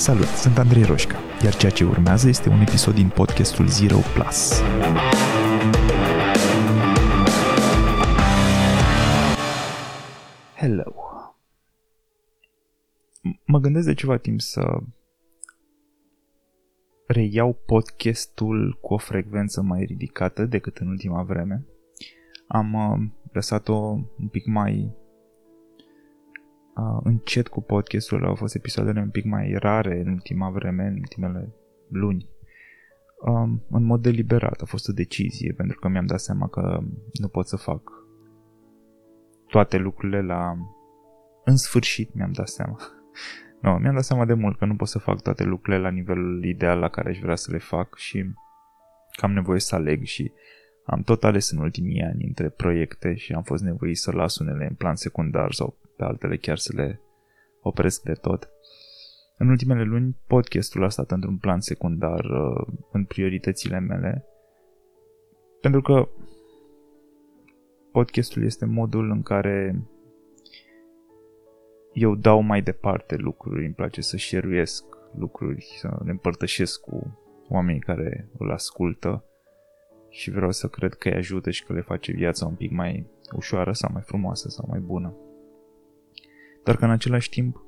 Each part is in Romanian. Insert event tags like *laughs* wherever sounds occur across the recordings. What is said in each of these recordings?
Salut, sunt Andrei Roșca, iar ceea ce urmează este un episod din podcastul Zero Plus. Hello. Mă gândesc de ceva timp să reiau podcastul cu o frecvență mai ridicată decât în ultima vreme. Am uh, lăsat-o un pic mai uh, încet cu podcastul, au fost episoadele un pic mai rare în ultima vreme, în ultimele luni. Um, în mod deliberat a fost o decizie, pentru că mi-am dat seama că nu pot să fac toate lucrurile la... În sfârșit mi-am dat seama. *laughs* nu, mi-am dat seama de mult că nu pot să fac toate lucrurile la nivelul ideal la care aș vrea să le fac și că am nevoie să aleg și am tot ales în ultimii ani între proiecte și am fost nevoit să las unele în plan secundar sau pe altele chiar să le opresc de tot. În ultimele luni, podcastul a stat într-un plan secundar uh, în prioritățile mele, pentru că podcastul este modul în care eu dau mai departe lucruri, îmi place să share lucruri, să le împărtășesc cu oamenii care îl ascultă și vreau să cred că îi ajută și că le face viața un pic mai ușoară sau mai frumoasă sau mai bună. Dar că în același timp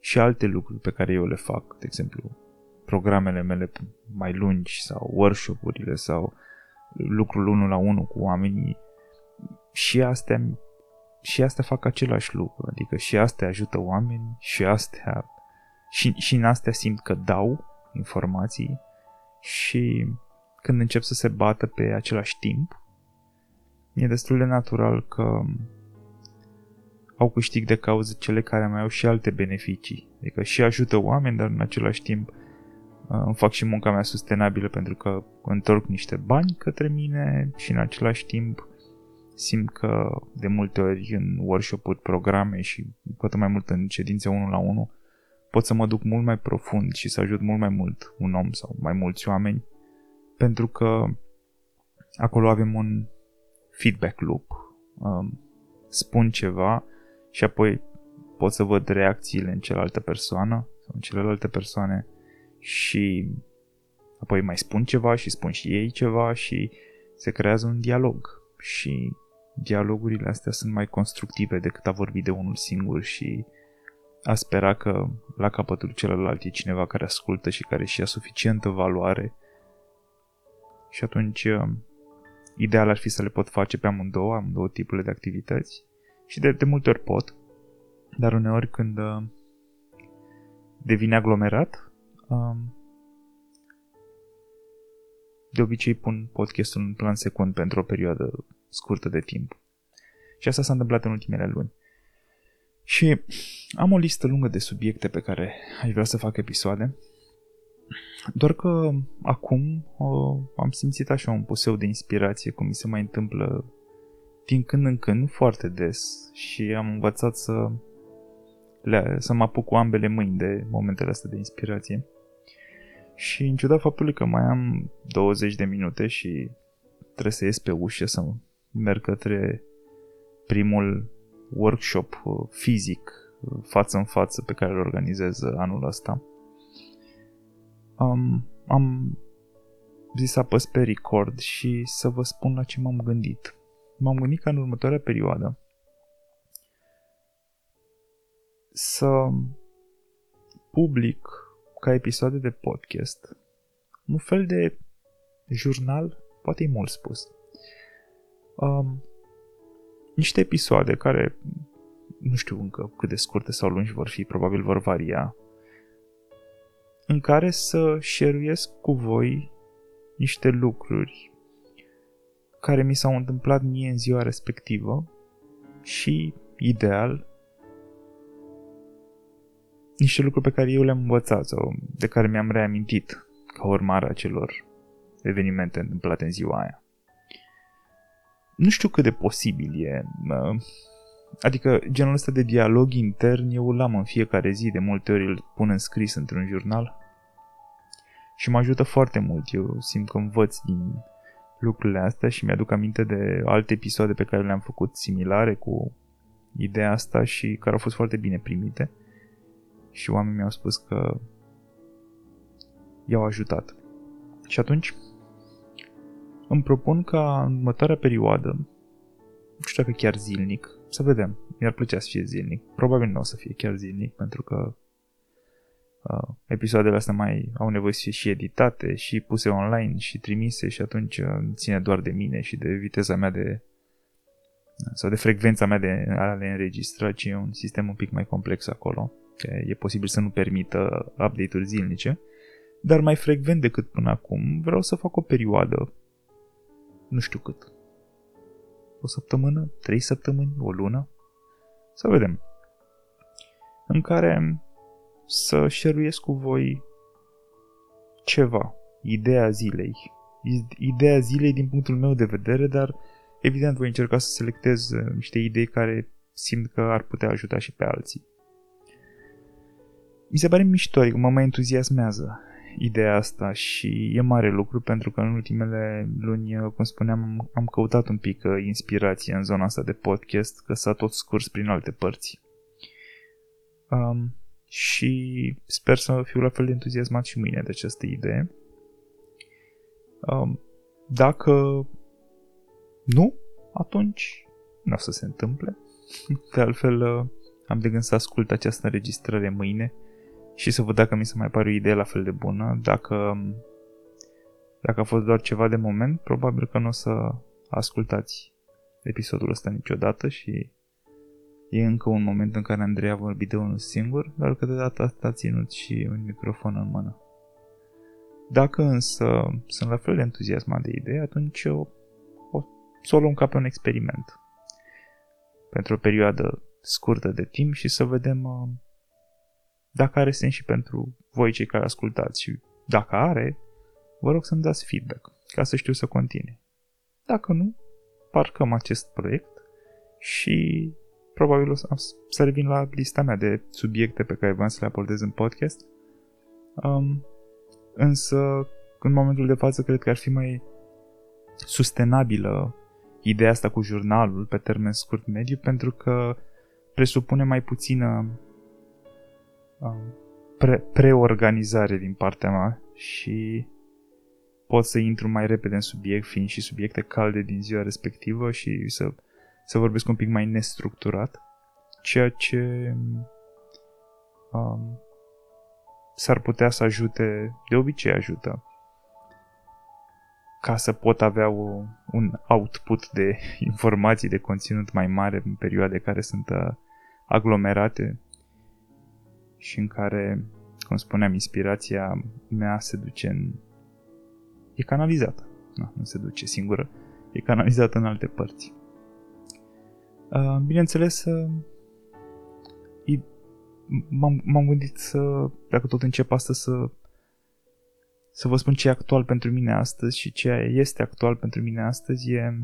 și alte lucruri pe care eu le fac, de exemplu, programele mele mai lungi sau workshop-urile sau lucrul unul la unul cu oamenii, și astea, și astea fac același lucru, adică și astea ajută oameni și astea și, și în astea simt că dau informații și când încep să se bată pe același timp, e destul de natural că au câștig de cauză cele care mai au și alte beneficii. Adică și ajută oameni, dar în același timp uh, îmi fac și munca mea sustenabilă pentru că întorc niște bani către mine și în același timp simt că de multe ori în workshop-uri, programe și poate mai mult în ședințe 1 la 1 pot să mă duc mult mai profund și să ajut mult mai mult un om sau mai mulți oameni pentru că acolo avem un feedback loop. Um, spun ceva și apoi pot să văd reacțiile în cealaltă persoană sau în celelalte persoane și apoi mai spun ceva și spun și ei ceva și se creează un dialog. Și dialogurile astea sunt mai constructive decât a vorbi de unul singur și a spera că la capătul celălalt e cineva care ascultă și care și ia suficientă valoare. Și atunci ideal ar fi să le pot face pe amândouă, amândouă tipurile de activități și de, de multe ori pot, dar uneori când uh, devine aglomerat, um, de obicei pun podcastul în plan secund pentru o perioadă scurtă de timp. Și asta s-a întâmplat în ultimele luni. Și am o listă lungă de subiecte pe care aș vrea să fac episoade. Doar că acum uh, am simțit așa un puseu de inspirație, cum mi se mai întâmplă din când în când, foarte des, și am învățat să, le, să mă apuc cu ambele mâini de momentele astea de inspirație. Și în ciuda faptului că mai am 20 de minute și trebuie să ies pe ușă să merg către primul workshop uh, fizic uh, față în față pe care îl organizez anul ăsta. Um, am zis să apăs pe record și să vă spun la ce m-am gândit m-am gândit ca în următoarea perioadă să public ca episoade de podcast un fel de jurnal, poate e mult spus, um, niște episoade care nu știu încă cât de scurte sau lungi vor fi, probabil vor varia, în care să share cu voi niște lucruri care mi s-au întâmplat mie în ziua respectivă și, ideal, niște lucruri pe care eu le-am învățat sau de care mi-am reamintit ca urmare a celor evenimente întâmplate în ziua aia. Nu știu cât de posibil e. Adică genul ăsta de dialog intern eu îl am în fiecare zi, de multe ori îl pun în scris într-un jurnal și mă ajută foarte mult. Eu simt că învăț din lucrurile astea și mi-aduc aminte de alte episoade pe care le-am făcut similare cu ideea asta și care au fost foarte bine primite. și oamenii mi-au spus că i-au ajutat. Și atunci îmi propun ca în următoarea perioadă, nu știu dacă chiar zilnic, să vedem, mi-ar plăcea să fie zilnic. Probabil nu o să fie chiar zilnic, pentru că uh, episoadele astea mai au nevoie să fie și editate, și puse online, și trimise și atunci uh, ține doar de mine și de viteza mea de sau de frecvența mea de a le înregistra, ci e un sistem un pic mai complex acolo. E posibil să nu permită update-uri zilnice, dar mai frecvent decât până acum vreau să fac o perioadă, nu știu cât, o săptămână, trei săptămâni, o lună, să vedem, în care să șeruiesc cu voi ceva, ideea zilei. Ideea zilei din punctul meu de vedere, dar evident voi încerca să selectez uh, niște idei care simt că ar putea ajuta și pe alții. Mi se pare mișto, adică mă mai entuziasmează ideea asta și e mare lucru pentru că în ultimele luni, uh, cum spuneam, am căutat un pic uh, inspirație în zona asta de podcast, că s-a tot scurs prin alte părți. Um, și sper să fiu la fel de entuziasmat și mâine de această idee. Um, dacă nu, atunci nu o să se întâmple. *laughs* De altfel, uh, am de gând să ascult această înregistrare mâine și să văd dacă mi se mai pare o idee la fel de bună. Dacă, um, dacă a fost doar ceva de moment, probabil că nu o să ascultați episodul ăsta niciodată și e încă un moment în care Andrei a vorbit de unul singur, dar că de data asta a ținut și un microfon în mână. Dacă însă sunt la fel de entuziasmat de idee, atunci o, o, să o luăm ca pe un experiment. Pentru o perioadă scurtă de timp și să vedem uh, dacă are sens și pentru voi cei care ascultați și dacă are, vă rog să-mi dați feedback ca să știu să continue. Dacă nu, parcăm acest proiect și probabil o să, să revin la lista mea de subiecte pe care vreau să le abordez în podcast. Um, însă, în momentul de față, cred că ar fi mai sustenabilă ideea asta cu jurnalul pe termen scurt mediu pentru că presupune mai puțină um, pre- preorganizare din partea mea și pot să intru mai repede în subiect, fiind și subiecte calde din ziua respectivă și să, să vorbesc un pic mai nestructurat, ceea ce um, s-ar putea să ajute, de obicei ajută, ca să pot avea o, un output de *laughs* informații, de conținut mai mare în perioade care sunt uh, aglomerate și în care, cum spuneam, inspirația mea se duce în... e canalizată. Nu, nu se duce singură, e canalizată în alte părți. Uh, bineînțeles, uh, m-am, m-am gândit să, dacă tot încep asta, să să vă spun ce e actual pentru mine astăzi și ce este actual pentru mine astăzi e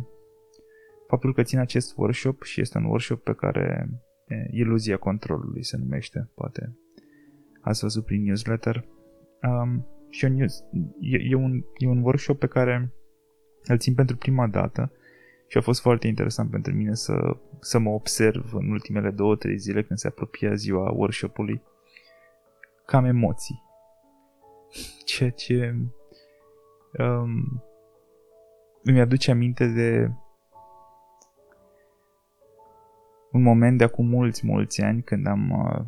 faptul că țin acest workshop și este un workshop pe care e, Iluzia Controlului se numește, poate ați văzut prin newsletter. Um, și un news, e, e, un, e un workshop pe care îl țin pentru prima dată și a fost foarte interesant pentru mine să, să mă observ în ultimele două, trei zile când se apropia ziua workshop-ului cam emoții. *laughs* Ceea ce um, îmi aduce aminte de un moment de acum mulți, mulți ani când am, uh,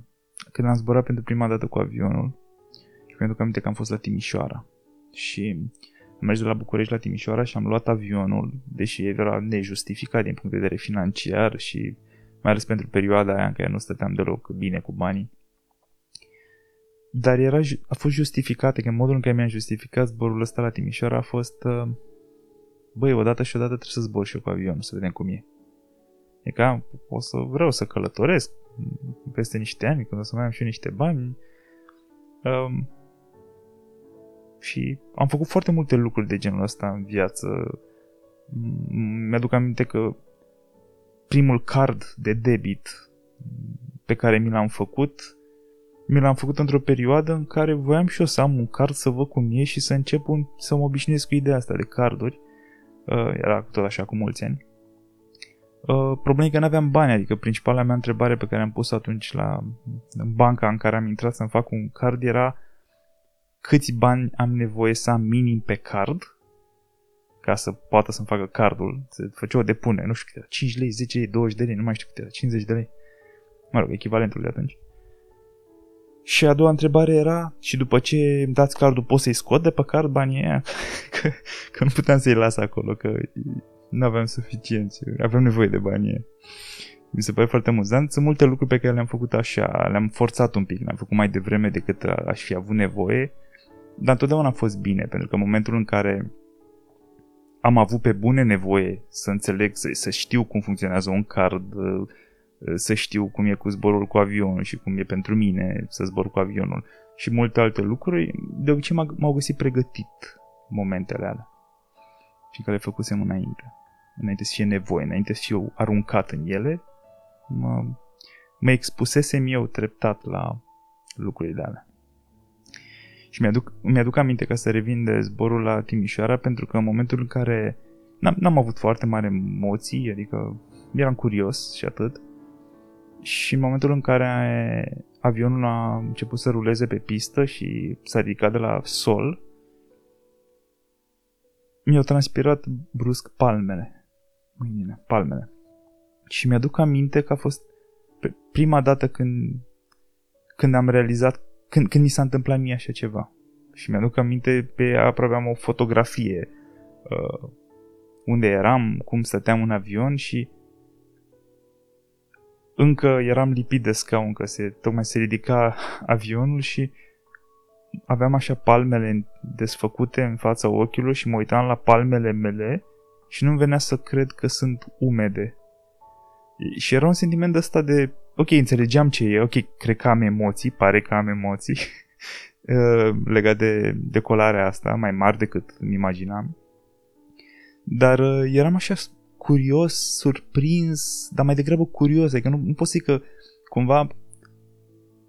când am zburat pentru prima dată cu avionul și pentru că aminte că am fost la Timișoara și am mers de la București la Timișoara și am luat avionul, deși era nejustificat din punct de vedere financiar și mai ales pentru perioada aia în care nu stăteam deloc bine cu banii. Dar era, a fost justificat, că în modul în care mi-am justificat zborul ăsta la Timișoara a fost uh, băi, odată și odată trebuie să zbor și eu cu avionul, să vedem cum e. E ca, o să vreau să călătoresc peste niște ani, când o să mai am și eu niște bani. Um, și am făcut foarte multe lucruri de genul ăsta în viață. Mi-aduc aminte că primul card de debit pe care mi l-am făcut, mi l-am făcut într-o perioadă în care voiam și eu să am un card să văd cum e și să încep un, să mă obișnuiesc cu ideea asta de carduri. Uh, era tot așa cu mulți ani. Uh, problema e că nu aveam bani, adică principala mea întrebare pe care am pus atunci la banca în care am intrat să-mi fac un card era câți bani am nevoie să am minim pe card ca să poată să-mi facă cardul, să făcea o depune, nu știu câte era, 5 lei, 10 lei, 20 de lei, nu mai știu câte era, 50 de lei. Mă rog, echivalentul de atunci. Și a doua întrebare era, și după ce îmi dați cardul, pot să-i scot de pe card banii aia? *laughs* că, că nu puteam să-i las acolo, că nu aveam suficienți, aveam nevoie de banii aia. Mi se pare foarte amuzant. Sunt multe lucruri pe care le-am făcut așa, le-am forțat un pic, le-am făcut mai devreme decât aș fi avut nevoie, dar întotdeauna a fost bine, pentru că în momentul în care am avut pe bune nevoie să înțeleg, să, să știu cum funcționează un card, să știu cum e cu zborul cu avionul și cum e pentru mine să zbor cu avionul și multe alte lucruri, de obicei m-au găsit pregătit momentele alea și care le făcusem înainte. Înainte să fie nevoie, înainte să fiu aruncat în ele, mă, mă expusesem eu treptat la lucrurile alea. Și mi-aduc, mi-aduc aminte ca să revin de zborul la Timișoara, pentru că în momentul în care n-am, n-am avut foarte mare emoții, adică eram curios și atât, și în momentul în care avionul a început să ruleze pe pistă și s-a ridicat de la sol, mi-au transpirat brusc palmele. Mâinile, palmele. Și mi-aduc aminte că a fost prima dată când, când am realizat, când, când mi s-a întâmplat mie așa ceva. Și mi-aduc aminte, pe aproape am o fotografie uh, unde eram, cum stăteam în avion și încă eram lipit de scaun, că se, tocmai se ridica *laughs* avionul și aveam așa palmele desfăcute în fața ochiului și mă uitam la palmele mele și nu venea să cred că sunt umede. Și era un sentiment de ăsta de, ok, înțelegeam ce e, ok, cred că am emoții, pare că am emoții *laughs* uh, legat de decolarea asta, mai mari decât îmi imaginam. Dar uh, eram așa curios, surprins, dar mai degrabă curios, adică nu, nu pot să că cumva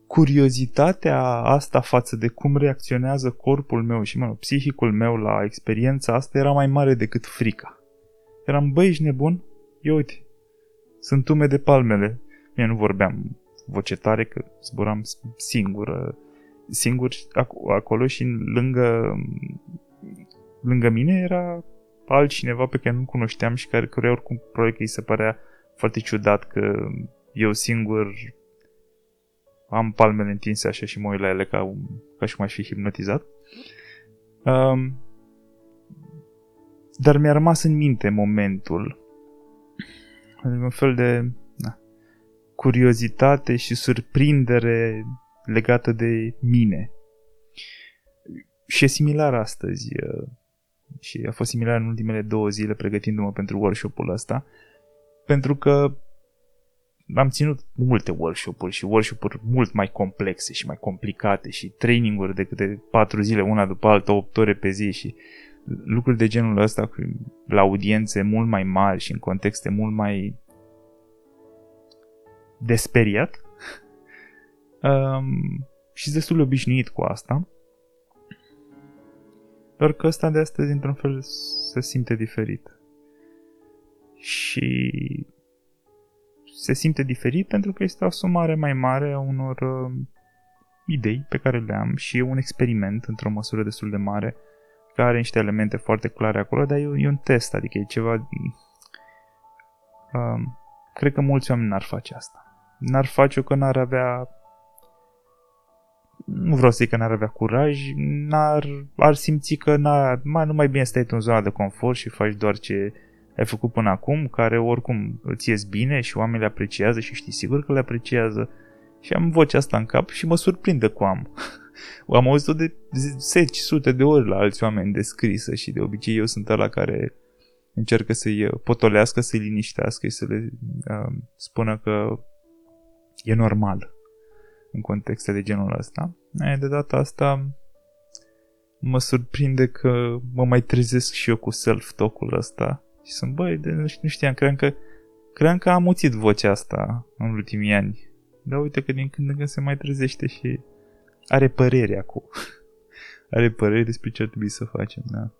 curiozitatea asta față de cum reacționează corpul meu și, mă rog, psihicul meu la experiența asta era mai mare decât frica. Eram, băi, ești nebun? Eu uite, sunt ume de palmele. Eu nu vorbeam voce tare, că zburam singur, singur acolo și lângă, lângă mine era altcineva pe care nu cunoșteam și care, care oricum probabil că îi se părea foarte ciudat că eu singur am palmele întinse așa și mă uit la ele ca, ca și cum aș fi hipnotizat. Um, dar mi-a rămas în minte momentul. Adică un fel de na, curiozitate și surprindere legată de mine. Și e similar astăzi. Uh, și a fost similar în ultimele două zile pregătindu-mă pentru workshop-ul ăsta. Pentru că am ținut multe workshop-uri și workshop-uri mult mai complexe și mai complicate și training-uri de câte patru zile, una după alta, 8 ore pe zi și lucruri de genul ăsta la audiențe mult mai mari și în contexte mult mai desperiat um, și destul de obișnuit cu asta. Doar că ăsta de astăzi, într-un fel, se simte diferit. Și se simte diferit pentru că este o asumare mai mare a unor uh, idei pe care le am și e un experiment într-o măsură destul de mare care are niște elemente foarte clare acolo, dar e, e un test, adică e ceva... Uh, cred că mulți oameni n-ar face asta. N-ar face-o că n-ar avea nu vreau să zic că n-ar avea curaj, n-ar, ar simți că n-ar, mai, nu mai bine stai tu în zona de confort și faci doar ce ai făcut până acum, care oricum îți ies bine și oamenii le apreciază și știi sigur că le apreciază. Și am vocea asta în cap și mă surprinde cu am. *laughs* am auzit-o de zeci, sute de ori la alți oameni descrisă și de obicei eu sunt ăla care încearcă să-i potolească, să-i liniștească și să le uh, spună că e normal în contexte de genul ăsta. De data asta mă surprinde că mă mai trezesc și eu cu self-talk-ul ăsta și sunt, băi, de, nu știam, cream că, cream că am muțit vocea asta în ultimii ani. Dar uite că din când în când se mai trezește și are părere acum. *laughs* are părere despre ce ar trebui să facem, da.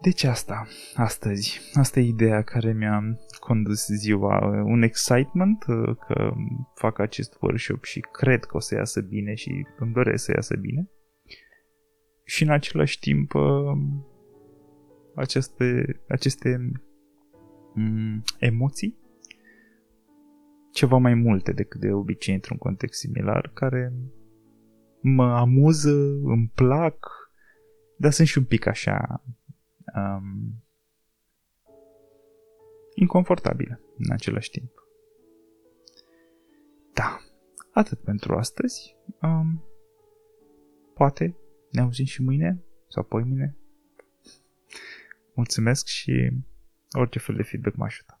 Deci asta, astăzi, asta e ideea care mi-a condus ziua, un excitement uh, că fac acest workshop și cred că o să iasă bine și îmi doresc să iasă bine. Și în același timp uh, aceste, aceste mm, emoții, ceva mai multe decât de obicei într-un context similar, care mă amuză, îmi plac, dar sunt și un pic așa um, inconfortabile în același timp. Da, atât pentru astăzi. Um, poate ne auzim și mâine sau poi mâine. Mulțumesc și orice fel de feedback mă ajută.